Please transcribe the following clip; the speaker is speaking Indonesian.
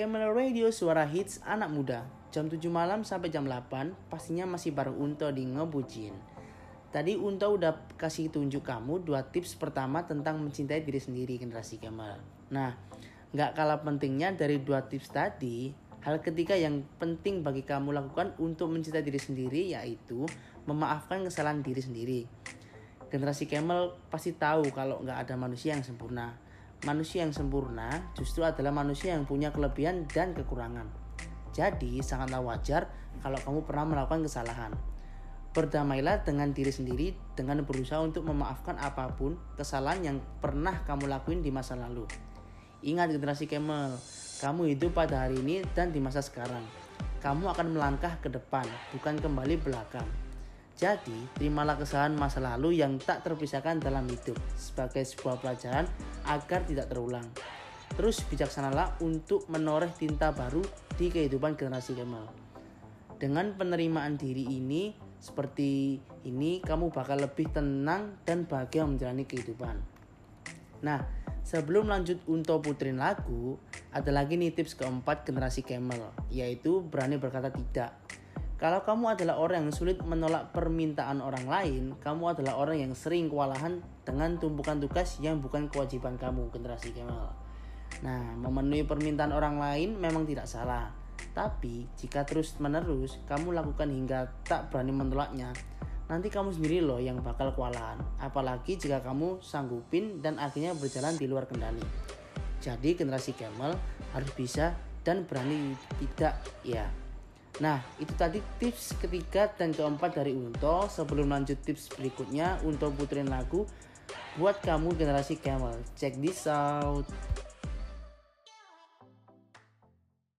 Camel Radio suara hits anak muda. Jam 7 malam sampai jam 8 pastinya masih bareng Unto di Ngebucin. Tadi Unto udah kasih tunjuk kamu dua tips pertama tentang mencintai diri sendiri generasi Camel. Nah, nggak kalah pentingnya dari dua tips tadi, hal ketiga yang penting bagi kamu lakukan untuk mencintai diri sendiri yaitu memaafkan kesalahan diri sendiri. Generasi Camel pasti tahu kalau nggak ada manusia yang sempurna. Manusia yang sempurna justru adalah manusia yang punya kelebihan dan kekurangan. Jadi sangatlah wajar kalau kamu pernah melakukan kesalahan. Berdamailah dengan diri sendiri dengan berusaha untuk memaafkan apa pun kesalahan yang pernah kamu lakuin di masa lalu. Ingat generasi Camel, kamu hidup pada hari ini dan di masa sekarang. Kamu akan melangkah ke depan, bukan kembali belakang. Jadi, terimalah kesalahan masa lalu yang tak terpisahkan dalam hidup sebagai sebuah pelajaran agar tidak terulang. Terus bijaksanalah untuk menoreh tinta baru di kehidupan generasi Kemal. Dengan penerimaan diri ini, seperti ini kamu bakal lebih tenang dan bahagia menjalani kehidupan. Nah, sebelum lanjut untuk putrin lagu, ada lagi nih tips keempat generasi Camel, yaitu berani berkata tidak. Kalau kamu adalah orang yang sulit menolak permintaan orang lain, kamu adalah orang yang sering kewalahan dengan tumpukan tugas yang bukan kewajiban kamu, generasi Kemal. Nah, memenuhi permintaan orang lain memang tidak salah. Tapi, jika terus-menerus kamu lakukan hingga tak berani menolaknya, nanti kamu sendiri loh yang bakal kewalahan. Apalagi jika kamu sanggupin dan akhirnya berjalan di luar kendali. Jadi, generasi Kemal harus bisa dan berani tidak ya Nah, itu tadi tips ketiga dan keempat dari Unto. Sebelum lanjut tips berikutnya, Unto puterin lagu buat kamu generasi Camel. Check this out.